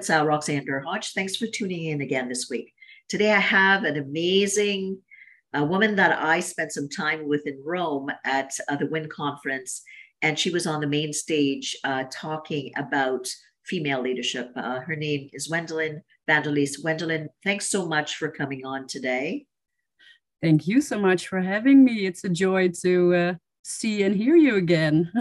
It's uh, Roxanne Derhodge. Thanks for tuning in again this week. Today, I have an amazing uh, woman that I spent some time with in Rome at uh, the WIN conference, and she was on the main stage uh, talking about female leadership. Uh, her name is Wendelin Vanderleest. Wendelijn, thanks so much for coming on today. Thank you so much for having me. It's a joy to uh, see and hear you again.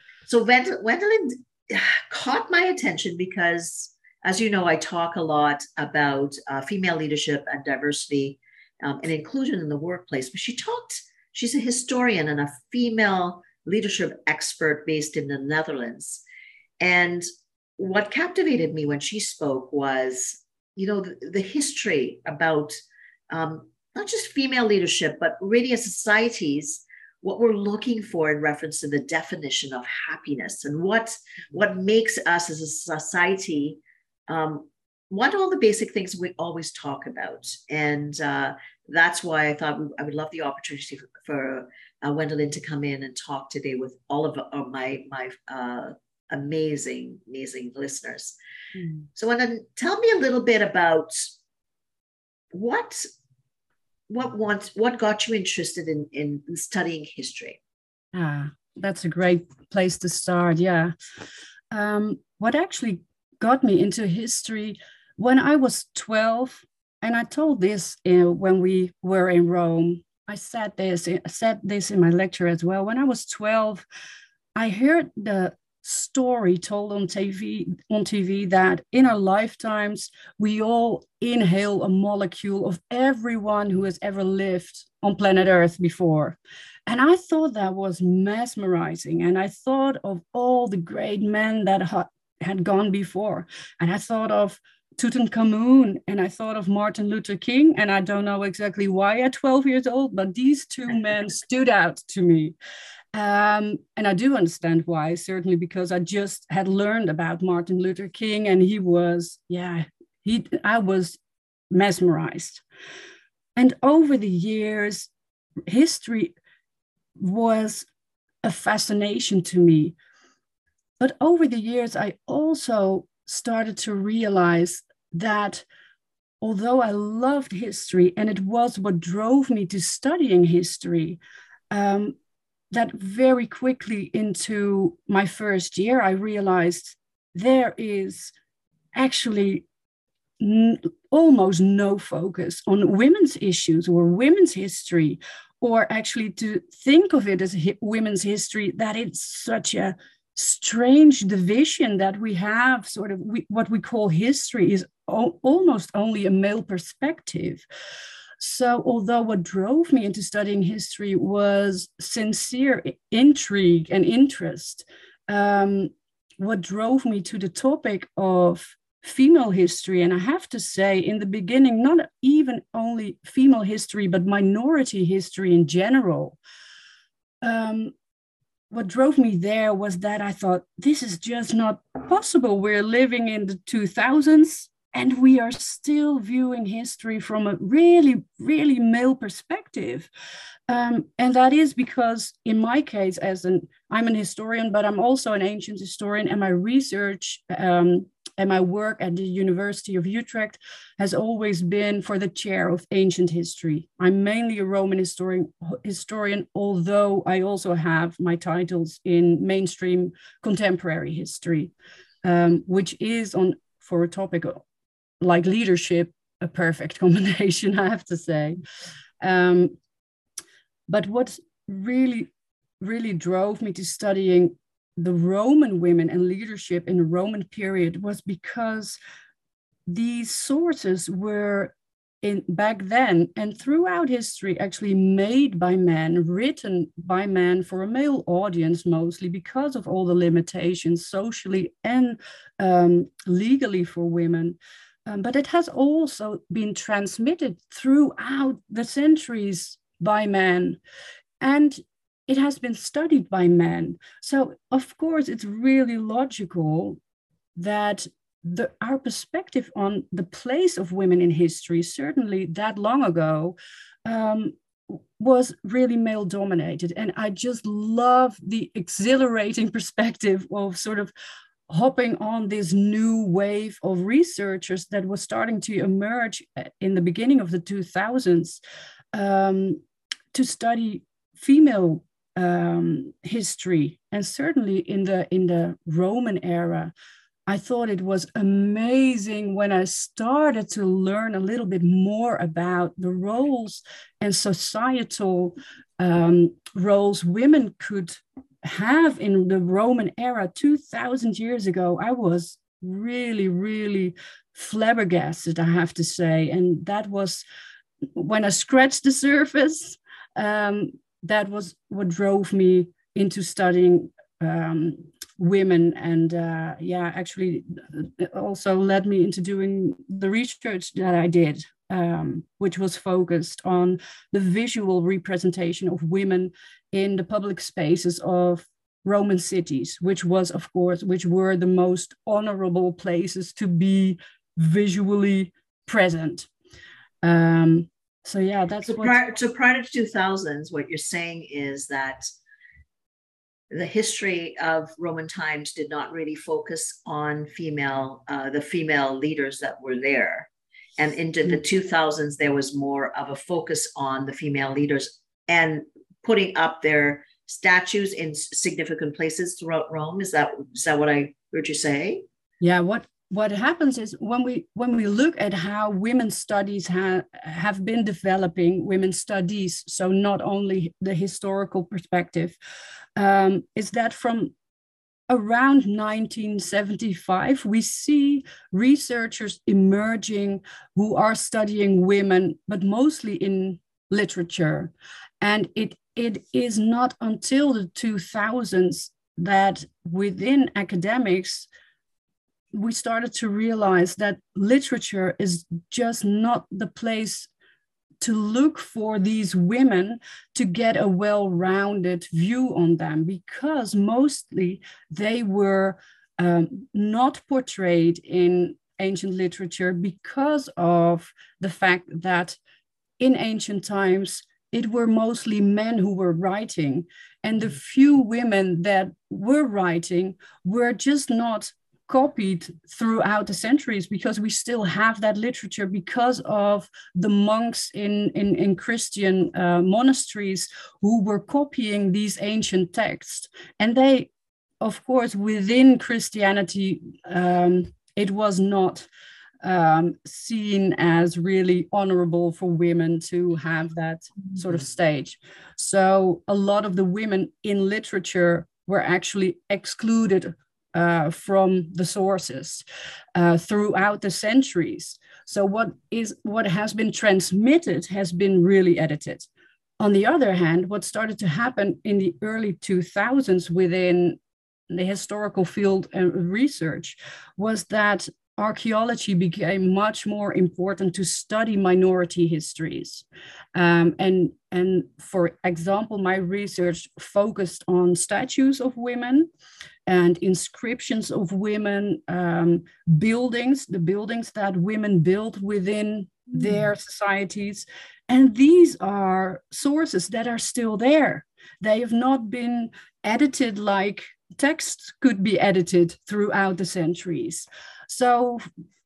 so, Wend- Wendelijn caught my attention because, as you know, I talk a lot about uh, female leadership and diversity um, and inclusion in the workplace. But she talked, she's a historian and a female leadership expert based in the Netherlands. And what captivated me when she spoke was, you know, the, the history about um, not just female leadership, but really as societies what we're looking for in reference to the definition of happiness and what what makes us as a society um, what all the basic things we always talk about. And uh, that's why i thought i would love the opportunity for, for uh, to come in and talk today with all of uh, my my uh, amazing amazing listeners. Mm. so Wendelijn tell me a little bit about what what wants what got you interested in in studying history? Ah that's a great place to start yeah. Um, what actually got me into history when i was 12 and i told this in, when we were in rome i said this I said this in my lecture as well when i was 12 i heard the story told on TV on TV that in our lifetimes we all inhale a molecule of everyone who has ever lived on planet Earth before. And I thought that was mesmerizing. And I thought of all the great men that ha- had gone before. And I thought of Tutankhamun and I thought of Martin Luther King. And I don't know exactly why at 12 years old, but these two men stood out to me. Um, and I do understand why, certainly because I just had learned about Martin Luther King and he was, yeah, he I was mesmerized. And over the years, history was a fascination to me. But over the years, I also started to realize that although I loved history and it was what drove me to studying history, um, that very quickly into my first year, I realized there is actually n- almost no focus on women's issues or women's history, or actually to think of it as hi- women's history, that it's such a strange division that we have sort of we, what we call history is o- almost only a male perspective so, although what drove me into studying history was sincere intrigue and interest, um, what drove me to the topic of female history, and I have to say, in the beginning, not even only female history, but minority history in general. Um, what drove me there was that I thought this is just not possible. We're living in the 2000s and we are still viewing history from a really, really male perspective. Um, and that is because, in my case, as an I'm an historian, but I'm also an ancient historian, and my research um, and my work at the University of Utrecht has always been for the chair of ancient history. I'm mainly a Roman historian, historian, although I also have my titles in mainstream contemporary history, um, which is on for a topic like leadership a perfect combination i have to say um, but what really really drove me to studying the roman women and leadership in the roman period was because these sources were in back then and throughout history actually made by men written by men for a male audience mostly because of all the limitations socially and um, legally for women. Um, but it has also been transmitted throughout the centuries by men and it has been studied by men so of course it's really logical that the, our perspective on the place of women in history, certainly that long ago, um, was really male dominated. And I just love the exhilarating perspective of sort of hopping on this new wave of researchers that was starting to emerge uh, in the beginning of the 2000s um, to study female um, history and certainly in the in the roman era I thought it was amazing when I started to learn a little bit more about the roles and societal um, roles women could have in the Roman era 2000 years ago. I was really, really flabbergasted, I have to say. And that was when I scratched the surface, um, that was what drove me into studying um, women and uh, yeah actually also led me into doing the research that i did um, which was focused on the visual representation of women in the public spaces of roman cities which was of course which were the most honorable places to be visually present. Um, so yeah that's so prior, so prior to 2000s what you're saying is that the history of Roman times did not really focus on female, uh, the female leaders that were there. And into the 2000s, mm-hmm. there was more of a focus on the female leaders and putting up their statues in significant places throughout Rome. Is that is that what I heard you say? Yeah. What what happens is when we when we look at how women's studies have have been developing women's studies so not only the historical perspective um, is that from around 1975 we see researchers emerging who are studying women but mostly in literature. And it it is not until the 2000s that within academics we started to realize that literature is just not the place to look for these women to get a well rounded view on them because mostly they were um, not portrayed in ancient literature because of the fact that in ancient times it were mostly men who were writing and the few women that were writing were just not copied throughout the centuries because we still have that literature because of the monks in, in, in Christian uh, monasteries who were copying these ancient texts. And they, of course, within Christianity, um, it was not um, seen as really honorable for women to have that sort of stage. So a lot of the women in literature were actually excluded uh, from the sources uh, throughout the centuries. So what is what has been transmitted has been really edited. On the other hand, what started to happen in the early 2000s within the historical field and research was that archaeology became much more important to study minority histories. Um, and, and for example, my research focused on statues of women and inscriptions of women, um, buildings, the buildings that women built within mm. their societies. And these are sources that are still there. They have not been edited like texts could be edited throughout the centuries. So,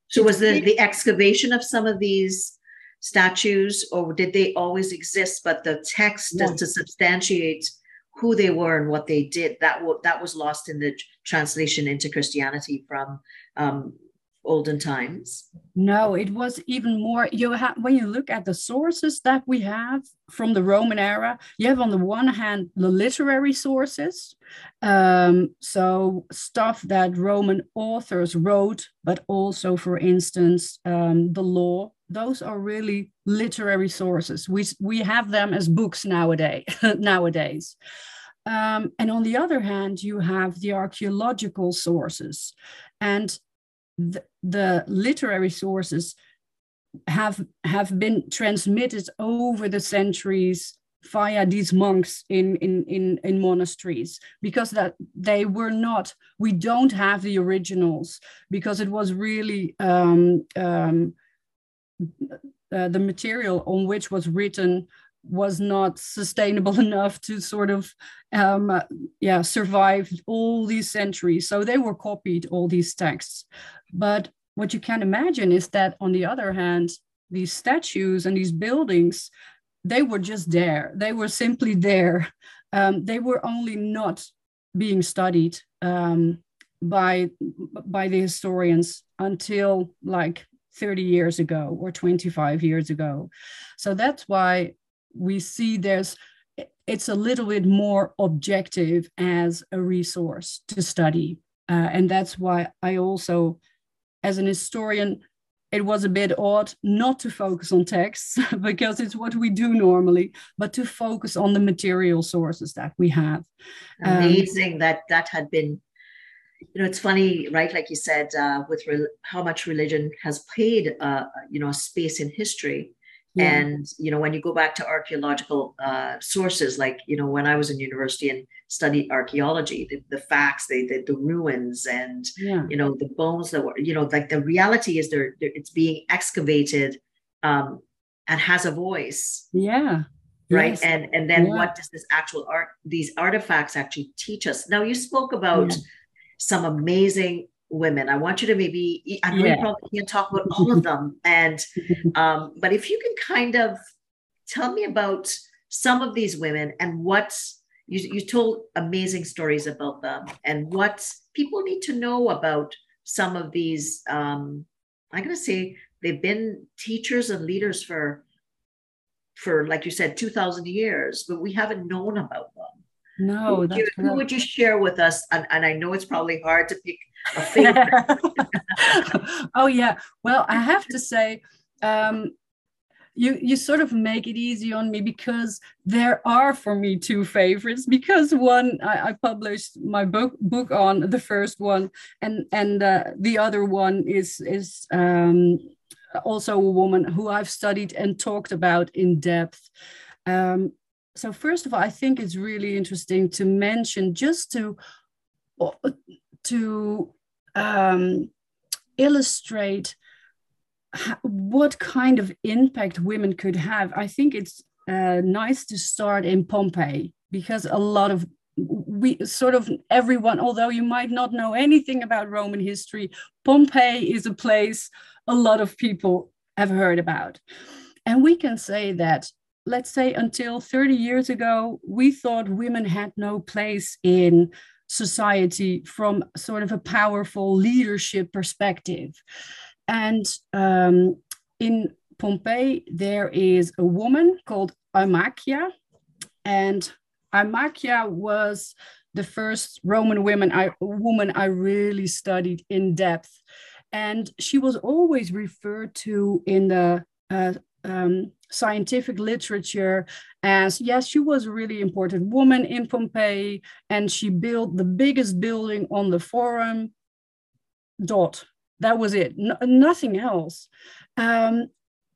so was the, the excavation of some of these statues, or did they always exist, but the text no. to substantiate who they were and what they did that w- that was lost in the translation into Christianity from um, olden times no it was even more you have when you look at the sources that we have from the roman era you have on the one hand the literary sources um, so stuff that roman authors wrote but also for instance um, the law those are really literary sources. We, we have them as books nowadays. nowadays. Um, and on the other hand, you have the archaeological sources. And the, the literary sources have, have been transmitted over the centuries via these monks in, in, in, in monasteries because that they were not, we don't have the originals because it was really um, um, uh, the material on which was written was not sustainable enough to sort of um, yeah survive all these centuries. So they were copied all these texts. But what you can imagine is that on the other hand these statues and these buildings they were just there. They were simply there. Um, they were only not being studied um, by by the historians until like 30 years ago or 25 years ago. So that's why we see there's it's a little bit more objective as a resource to study. Uh, and that's why i also as an historian it was a bit odd not to focus on texts because it's what we do normally but to focus on the material sources that we have. Um, amazing um, that that had been you know it's funny right? Like you said uh, with re- how much religion has played uh, you know a space in history yeah. And you know, when you go back to archaeological uh, sources, like you know, when I was in university and studied archaeology, the, the facts, the, the, the ruins, and yeah. you know, the bones that were, you know, like the reality is there, it's being excavated, um, and has a voice. Yeah. Right. Yes. And and then yeah. what does this actual art, these artifacts actually teach us? Now you spoke about some amazing women. I want you to maybe, I know yeah. you probably can't talk about all of them. And, um, but if you can kind of tell me about some of these women and what you, you told amazing stories about them and what people need to know about some of these. Um, I'm going to say they've been teachers and leaders for, for like you said, 2000 years, but we haven't known about them. No, who, you, who would you share with us? And, and I know it's probably hard to pick a favorite. oh yeah. Well, I have to say, um, you you sort of make it easy on me because there are for me two favorites because one I, I published my book book on the first one and and uh, the other one is is um, also a woman who I've studied and talked about in depth. Um, so first of all, I think it's really interesting to mention just to to um, illustrate what kind of impact women could have. I think it's uh, nice to start in Pompeii because a lot of we sort of everyone, although you might not know anything about Roman history, Pompeii is a place a lot of people have heard about. And we can say that let's say until 30 years ago, we thought women had no place in society from sort of a powerful leadership perspective. And um, in Pompeii, there is a woman called Eumachia, and Eumachia was the first Roman woman I, woman I really studied in depth. And she was always referred to in the uh, um, scientific literature as yes, she was a really important woman in Pompeii and she built the biggest building on the forum. Dot. That was it, no, nothing else. Um,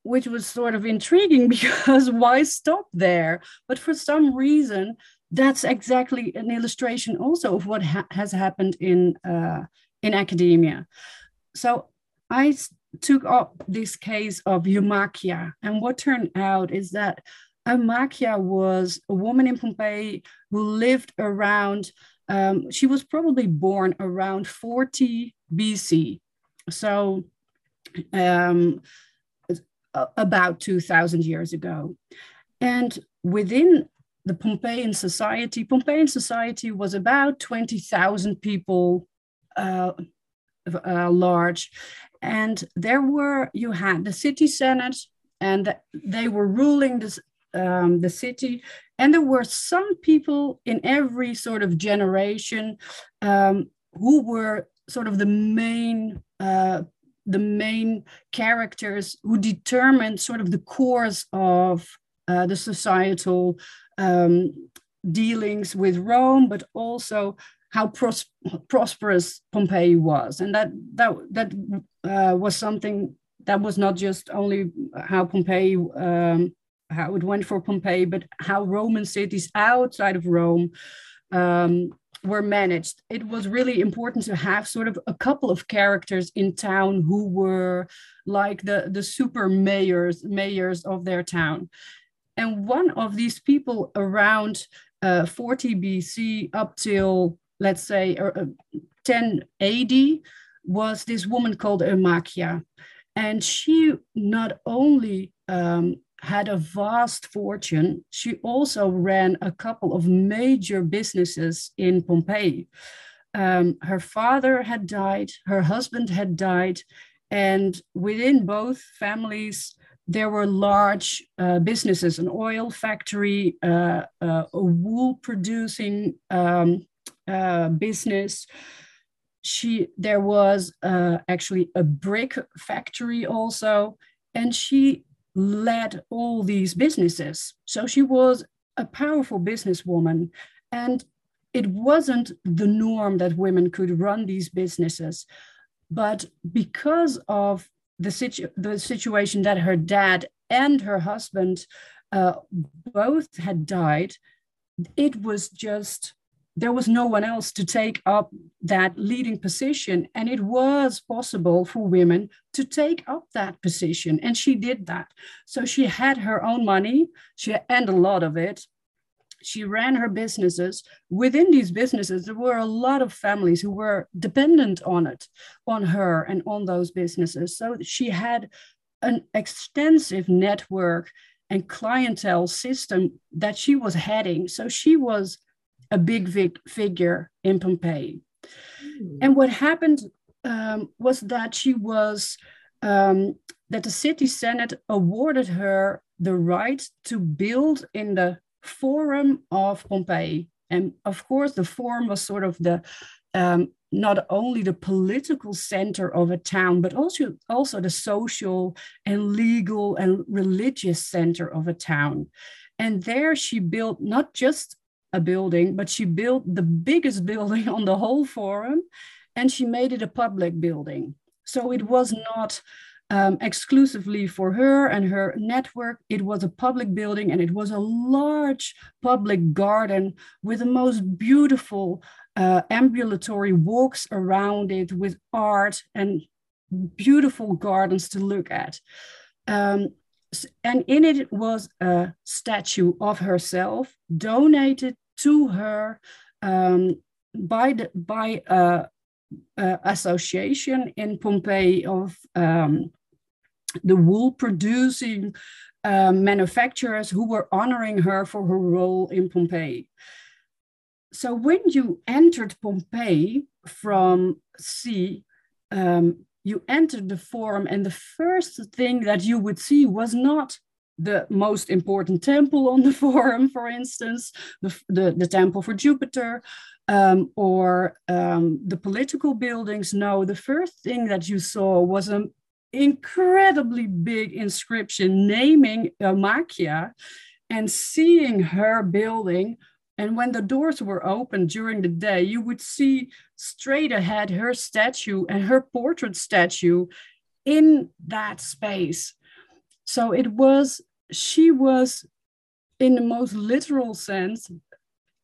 which was sort of intriguing because why stop there? But for some reason, that's exactly an illustration also of what ha- has happened in uh, in academia. So I took up this case of Eumachia. And what turned out is that Eumachia was a woman in Pompeii who lived around, um, she was probably born around 40 BC. So um, about 2000 years ago. And within the Pompeian society, Pompeian society was about 20,000 people uh, uh, large. And there were, you had the city senate, and they were ruling this, um, the city. And there were some people in every sort of generation um, who were sort of the main uh, the main characters who determined sort of the course of uh, the societal um, dealings with Rome, but also how pros- prosperous Pompeii was, and that that that uh, was something that was not just only how Pompeii um, how it went for Pompeii, but how Roman cities outside of Rome um, were managed. It was really important to have sort of a couple of characters in town who were like the, the super mayors, mayors of their town. And one of these people around uh, 40 BC up till, let's say, uh, 10 AD was this woman called Eumachia. And she not only um, had a vast fortune. She also ran a couple of major businesses in Pompeii. Um, her father had died, her husband had died, and within both families, there were large uh, businesses an oil factory, uh, uh, a wool producing um, uh, business. She, there was uh, actually a brick factory also, and she led all these businesses. So she was a powerful businesswoman. And it wasn't the norm that women could run these businesses. But because of the, situ- the situation that her dad and her husband uh, both had died, it was just there was no one else to take up that leading position. And it was possible for women to take up that position. And she did that. So she had her own money, she and a lot of it. She ran her businesses. Within these businesses, there were a lot of families who were dependent on it, on her and on those businesses. So she had an extensive network and clientele system that she was heading. So she was a big, big figure in Pompeii. Mm. And what happened um, was that she was, um, that the city senate awarded her the right to build in the Forum of Pompeii. And of course, the Forum was sort of the um, not only the political center of a town, but also, also the social and legal and religious center of a town. And there she built not just a building, but she built the biggest building on the whole forum and she made it a public building. So it was not um, exclusively for her and her network. It was a public building and it was a large public garden with the most beautiful uh, ambulatory walks around it with art and beautiful gardens to look at. Um, and in it was a statue of herself donated to her um, by the by a, a, association in Pompeii of um, the wool producing uh, manufacturers who were honoring her for her role in Pompeii. So when you entered Pompeii from sea, um, you entered the forum, and the first thing that you would see was not the most important temple on the forum, for instance, the, the, the temple for Jupiter, um, or um, the political buildings. No, the first thing that you saw was an incredibly big inscription naming Eumachia and seeing her building. And when the doors were open during the day, you would see straight ahead her statue and her portrait statue in that space. So it was, she was, in the most literal sense,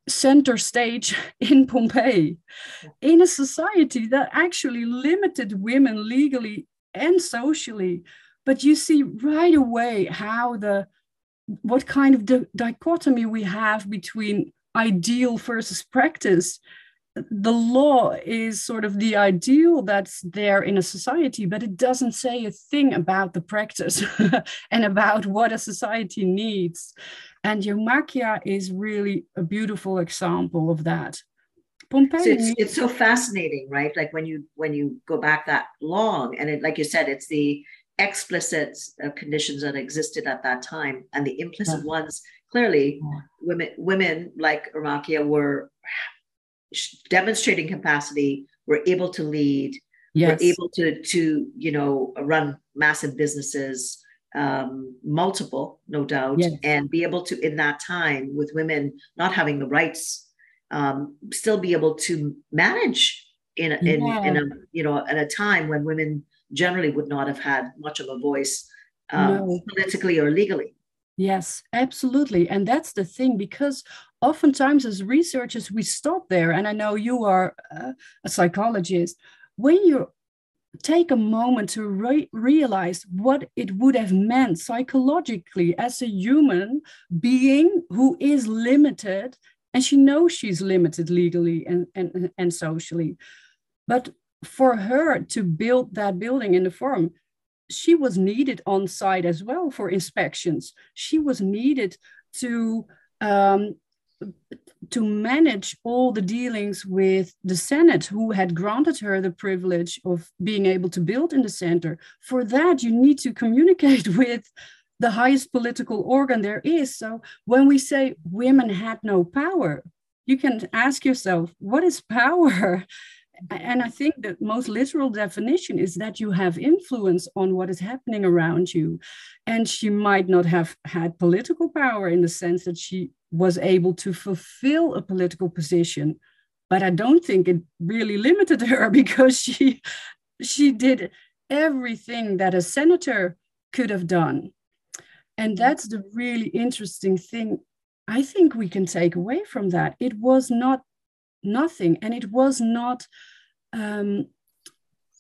center stage in Pompeii, in a society that actually limited women legally and socially. But you see right away how the what kind of di- dichotomy we have between ideal versus practice the law is sort of the ideal that's there in a society, but it doesn't say a thing about the practice and about what a society needs. And Eumachia is really a beautiful example of that. Pompeii. So it's, it's so fascinating, right? Like when you when you go back that long, and it, like you said, it's the explicit uh, conditions that existed at that time, and the implicit yeah. ones. Clearly, yeah. women women like Eumachia were demonstrating capacity, were able to lead, yes. were able to to you know run massive businesses um, multiple no doubt yes. and be able to in that time with women not having the rights um, still be able to manage in, in, yeah. in a you know at a time when women generally would not have had much of a voice um, no. politically or legally yes absolutely and that's the thing because oftentimes as researchers we stop there. And i know you are uh, a psychologist. When you take a moment to re- realize what it would have meant psychologically as a human being who is limited and she knows she's limited legally and, and, and socially but for her to build that building in the forum she was needed on site as well for inspections. She was needed to um, to manage all the dealings with the Senate, who had granted her the privilege of being able to build in the center. For that, you need to communicate with the highest political organ there is. So when we say women had no power, you can ask yourself, what is power? And I think the most literal definition is that you have influence on what is happening around you. And she might not have had political power in the sense that she was able to fulfill a political position but i don't think it really limited her because she she did everything that a senator could have done. And that's the really interesting thing i think we can take away from that. It was not nothing and it was not um,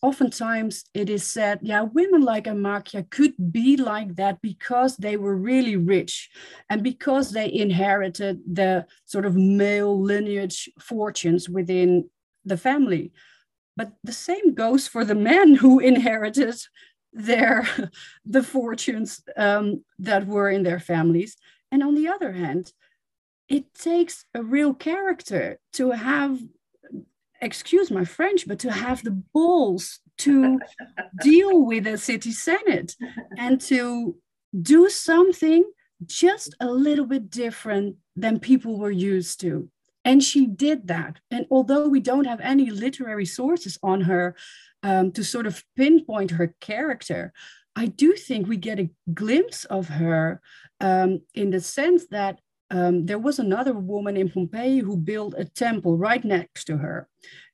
oftentimes it is said, yeah, women like Eumachia could be like that because they were really rich and because they inherited the sort of male lineage fortunes within the family. But the same goes for the men who inherited their the fortunes um, that were in their families. And on the other hand, it takes a real character to have excuse my French, but to have the balls to deal with a city senate and to do something just a little bit different than people were used to. And she did that. And although we don't have any literary sources on her um, to sort of pinpoint her character, I do think we get a glimpse of her um, in the sense that um, there was another woman in Pompeii who built a temple right next to her.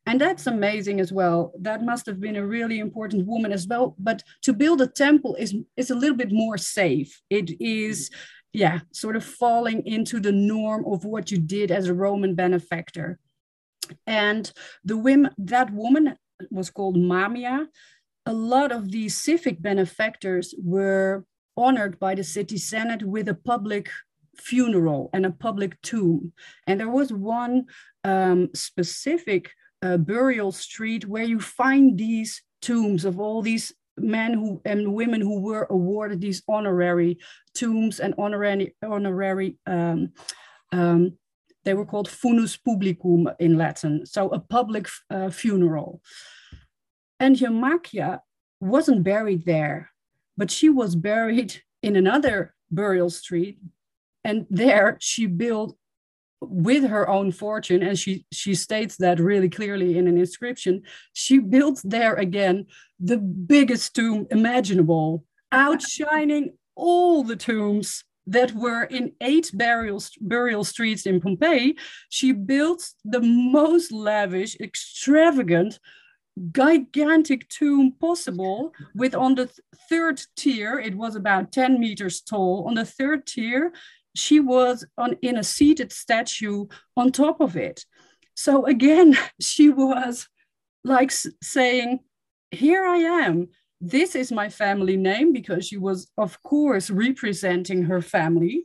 And that's amazing as well. That must have been a really important woman as well. But to build a temple is, is a little bit more safe. It is, yeah, sort of falling into the norm of what you did as a Roman benefactor. And the women, that woman was called Mamia. A lot of these civic benefactors were honored by the city senate with a public funeral and a public tomb. And there was one um, specific uh, burial street where you find these tombs of all these men who and women who were awarded these honorary tombs and honorary honorary um, um, they were called funus publicum in Latin, so a public uh, funeral. And Eumachia wasn't buried there, but she was buried in another burial street and there she built with her own fortune and she she states that really clearly in an inscription she built there again the biggest tomb imaginable outshining all the tombs that were in eight burial, burial streets in Pompeii, she built the most lavish, extravagant, gigantic tomb possible with on the third tier, it was about 10 meters tall. On the third tier, she was on in a seated statue on top of it. So again, she was like saying, Here I am. This is my family name because she was, of course, representing her family.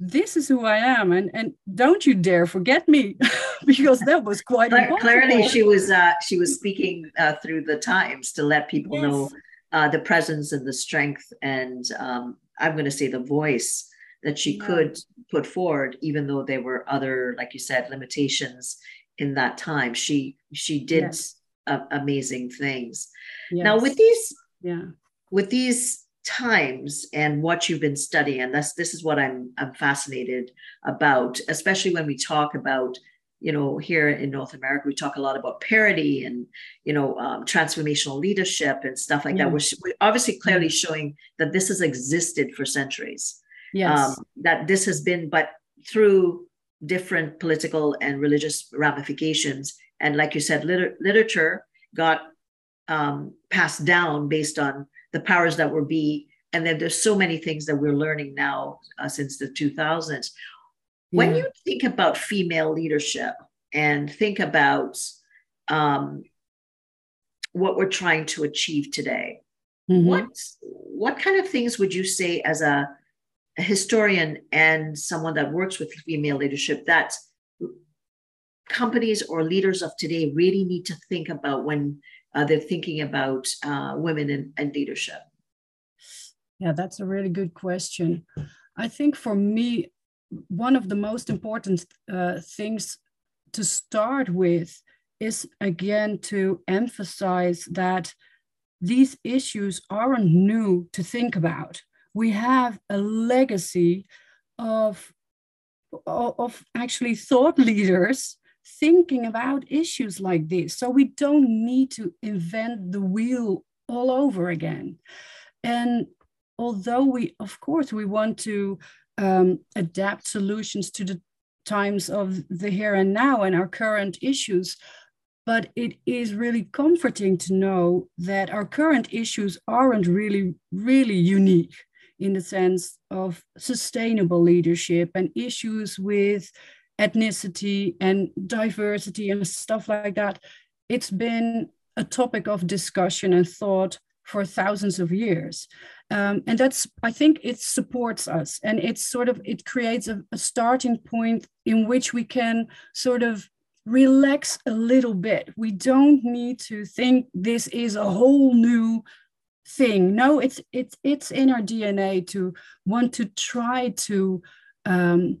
This is who I am, and and don't you dare forget me, because that was quite clearly she was uh, she was speaking uh, through the times to let people yes. know uh, the presence and the strength and um, I'm going to say the voice that she yeah. could put forward even though there were other like you said limitations in that time she she did yes. a- amazing things yes. now with these yeah with these times and what you've been studying and that's this is what i'm i'm fascinated about especially when we talk about you know, here in North America, we talk a lot about parity and, you know, um, transformational leadership and stuff like yeah. that. We're, we're, obviously clearly showing that this has existed for centuries. Yes. Um, that this has been, but through different political and religious ramifications. And like you said, liter- literature got um, passed down based on the powers that were be. And then there's so many things that we're learning now uh, since the 2000s. When you think about female leadership and think about um, what we're trying to achieve today, mm-hmm. what what kind of things would you say as a, a historian and someone that works with female leadership that companies or leaders of today really need to think about when uh, they're thinking about uh, women and, in leadership? Yeah, that's a really good question. I think for me, one of the most important uh, things to start with is again to emphasize that these issues aren't new to think about. We have a legacy of, of actually thought leaders thinking about issues like this. So we don't need to invent the wheel all over again. And although we, of course, we want to um, adapt solutions to the times of the here and now and our current issues. But it is really comforting to know that our current issues aren't really, really unique in the sense of sustainable leadership and issues with ethnicity and diversity and stuff like that. It's been a topic of discussion and thought for thousands of years. Um, and that's i think it supports us. And it's sort of it creates a, a starting point in which we can sort of relax a little bit. We don't need to think this is a whole new thing. No it's it's it's in our dna to want to try to um,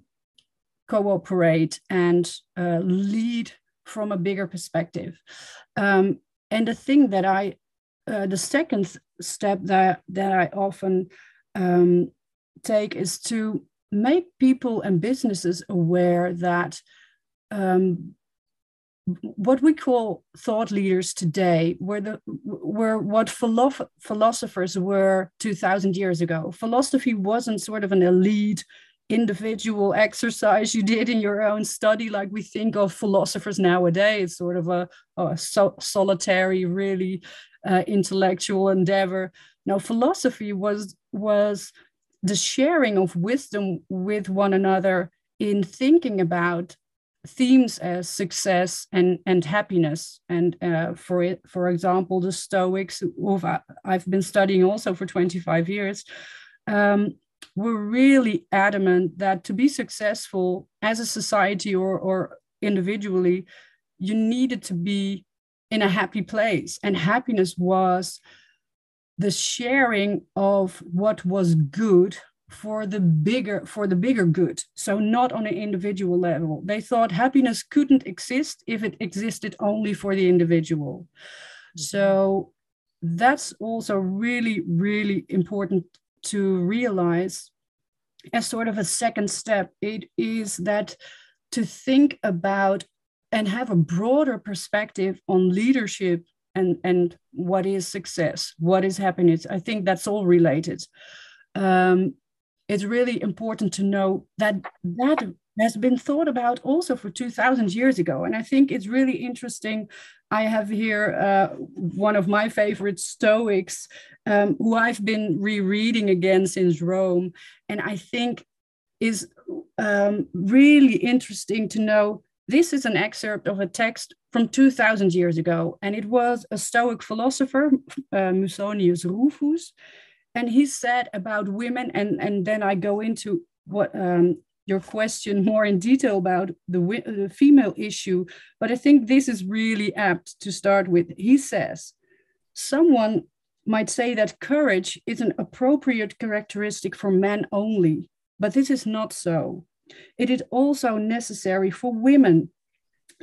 cooperate and uh, lead from a bigger perspective. Um, and the thing that i uh, the second step that that I often um, take is to make people and businesses aware that um, what we call thought leaders today were the were what philo- philosophers were 2000 years ago philosophy wasn't sort of an elite individual exercise you did in your own study like we think of philosophers nowadays it's sort of a, a so, solitary really uh, intellectual endeavor. Now, philosophy was was the sharing of wisdom with one another in thinking about themes as success and, and happiness. And uh, for it, for example, the Stoics, who I've been studying also for 25 years, um, were really adamant that to be successful as a society or, or individually, you needed to be in a happy place. And happiness was the sharing of what was good for the bigger for the bigger good so not on an individual level they thought happiness couldn't exist if it existed only for the individual mm-hmm. so that's also really really important to realize as sort of a second step it is that to think about and have a broader perspective on leadership and, and what is success, what is happiness. I think that's all related. Um, it's really important to know that that has been thought about also for 2000 years ago. And I think it's really interesting. I have here uh, one of my favorite Stoics um, who I've been rereading again since Rome. And I think is um, really interesting to know this is an excerpt of a text from 2000 years ago, and it was a Stoic philosopher, uh, Musonius Rufus, and he said about women, and, and then I go into what um, your question more in detail about the, the female issue, but I think this is really apt to start with. He says, someone might say that courage is an appropriate characteristic for men only, but this is not so. It is also necessary for women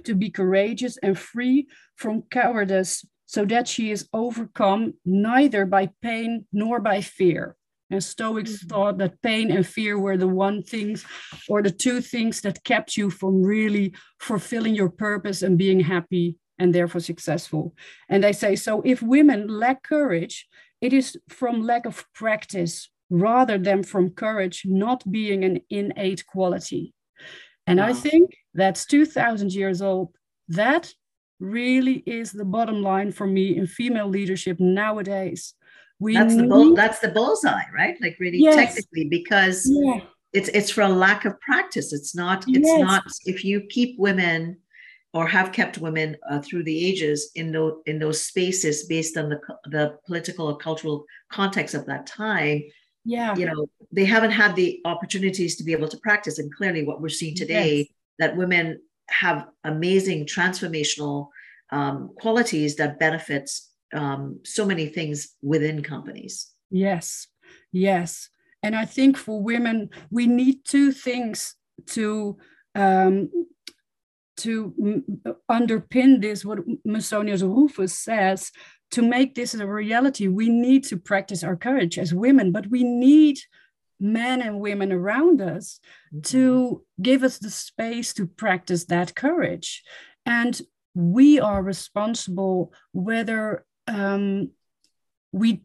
to be courageous and free from cowardice so that she is overcome neither by pain nor by fear. And Stoics mm-hmm. thought that pain and fear were the one things or the two things that kept you from really fulfilling your purpose and being happy and therefore successful. And they say so if women lack courage, it is from lack of practice rather than from courage not being an innate quality. And wow. I think that's 2000 years old. That really is the bottom line for me in female leadership nowadays. We that's the bull, that's the bullseye, right? Like really yes. technically, because yeah. it's it's for a lack of practice. It's not. It's yes. not. If you keep women or have kept women uh, through the ages in those in those spaces based on the the political or cultural context of that time, yeah, you know, they haven't had the opportunities to be able to practice. And clearly, what we're seeing today yes. that women have amazing transformational um, qualities that benefits um, so many things within companies. Yes, yes. And I think for women, we need two things to um, to underpin this. What Musonius Rufus says to make this a reality, we need to practice our courage as women, but we need men and women around us mm-hmm. to give us the space to practice that courage. And we are responsible whether um, we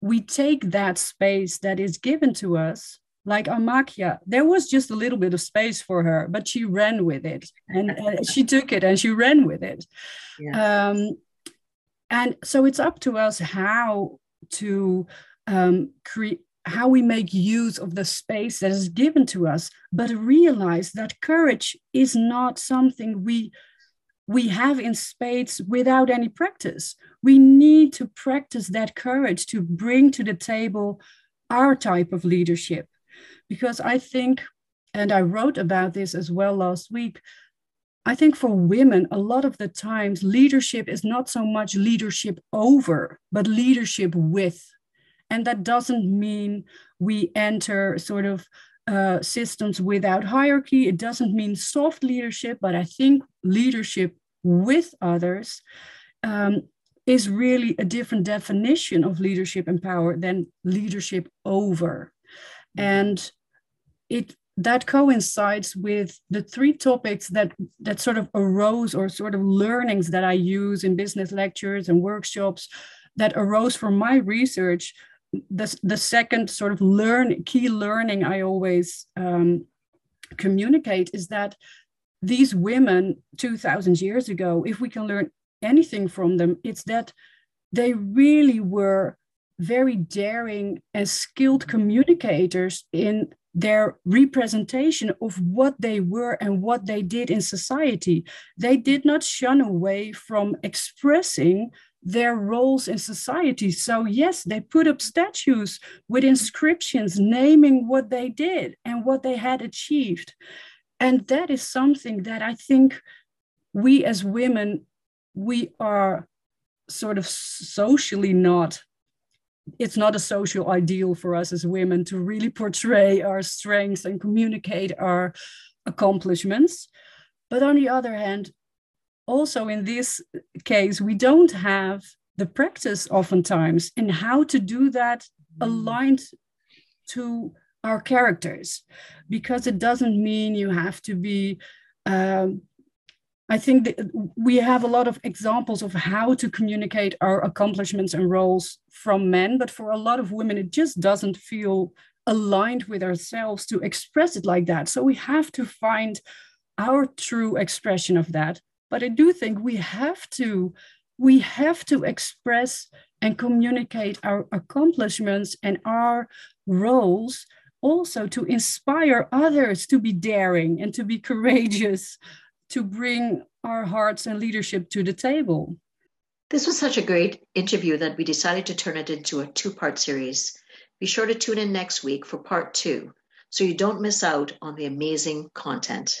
we take that space that is given to us like Eumachia, there was just a little bit of space for her, but she ran with it and uh, she took it and she ran with it. Yeah. Um, and so it's up to us how to um, create how we make use of the space that is given to us, but realize that courage is not something we we have in spades without any practice. We need to practice that courage to bring to the table our type of leadership. Because I think, and I wrote about this as well last week, I think for women, a lot of the times, leadership is not so much leadership over, but leadership with. And that doesn't mean we enter sort of uh, systems without hierarchy. It doesn't mean soft leadership, but I think leadership with others um, is really a different definition of leadership and power than leadership over. And it that coincides with the three topics that that sort of arose or sort of learnings that I use in business lectures and workshops that arose from my research the, the second sort of learn key learning I always um, communicate is that these women 2000 years ago, if we can learn anything from them, it's that they really were very daring and skilled communicators in their representation of what they were and what they did in society. They did not shun away from expressing their roles in society. So, yes, they put up statues with inscriptions naming what they did and what they had achieved. And that is something that I think we as women, we are sort of socially not it's not a social ideal for us as women to really portray our strengths and communicate our accomplishments. But on the other hand, also in this case, we don't have the practice oftentimes in how to do that mm. aligned to our characters, because it doesn't mean you have to be. Um, I think that we have a lot of examples of how to communicate our accomplishments and roles from men, but for a lot of women, it just doesn't feel aligned with ourselves to express it like that. So we have to find our true expression of that but i do think we have to we have to express and communicate our accomplishments and our roles also to inspire others to be daring and to be courageous to bring our hearts and leadership to the table. This was such a great interview that we decided to turn it into a two part series. Be sure to tune in next week for part two so you don't miss out on the amazing content